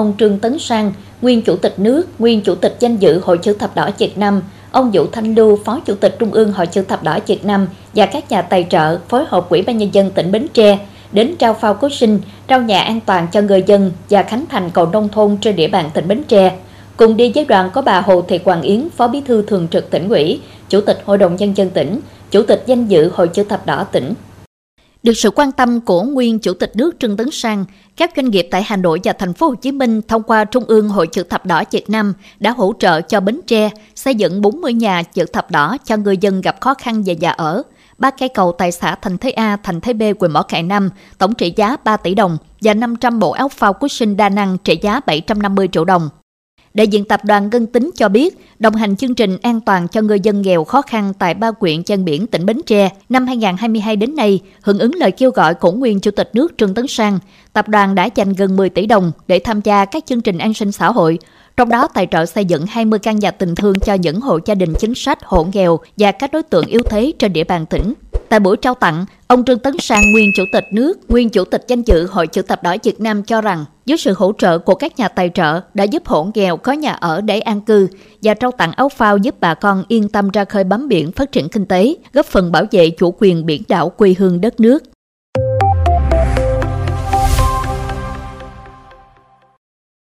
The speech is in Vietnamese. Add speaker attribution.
Speaker 1: ông Trương Tấn Sang, nguyên Chủ tịch nước, nguyên Chủ tịch danh dự Hội chữ thập đỏ Việt Nam, ông Vũ Thanh Lưu, Phó Chủ tịch Trung ương Hội chữ thập đỏ Việt Nam và các nhà tài trợ phối hợp quỹ ban Nhân dân tỉnh Bến Tre đến trao phao cứu sinh, trao nhà an toàn cho người dân và khánh thành cầu nông thôn trên địa bàn tỉnh Bến Tre. Cùng đi với đoàn có bà Hồ Thị Hoàng Yến, Phó Bí thư Thường trực tỉnh ủy, Chủ tịch Hội đồng Nhân dân tỉnh, Chủ tịch danh dự Hội chữ thập đỏ tỉnh. Được sự quan tâm của nguyên Chủ tịch nước Trương Tấn Sang, các doanh nghiệp tại Hà Nội và Thành phố Hồ Chí Minh thông qua Trung ương Hội chữ thập đỏ Việt Nam đã hỗ trợ cho Bến Tre xây dựng 40 nhà chữ thập đỏ cho người dân gặp khó khăn về nhà ở, ba cây cầu tại xã Thành Thế A, Thành Thế B, huyện Mỏ Cải Nam, tổng trị giá 3 tỷ đồng và 500 bộ áo phao cứu sinh đa năng trị giá 750 triệu đồng. Đại diện tập đoàn Ngân Tính cho biết, đồng hành chương trình an toàn cho người dân nghèo khó khăn tại ba quyện chân biển tỉnh Bến Tre năm 2022 đến nay, hưởng ứng lời kêu gọi của nguyên Chủ tịch nước Trương Tấn Sang, tập đoàn đã dành gần 10 tỷ đồng để tham gia các chương trình an sinh xã hội, trong đó tài trợ xây dựng 20 căn nhà tình thương cho những hộ gia đình chính sách, hộ nghèo và các đối tượng yếu thế trên địa bàn tỉnh. Tại buổi trao tặng, ông Trương Tấn Sang, nguyên Chủ tịch nước, nguyên Chủ tịch danh dự Hội chữ thập đỏ Việt Nam cho rằng, với sự hỗ trợ của các nhà tài trợ đã giúp hộ nghèo có nhà ở để an cư và trao tặng áo phao giúp bà con yên tâm ra khơi bám biển phát triển kinh tế, góp phần bảo vệ chủ quyền biển đảo quê hương đất nước.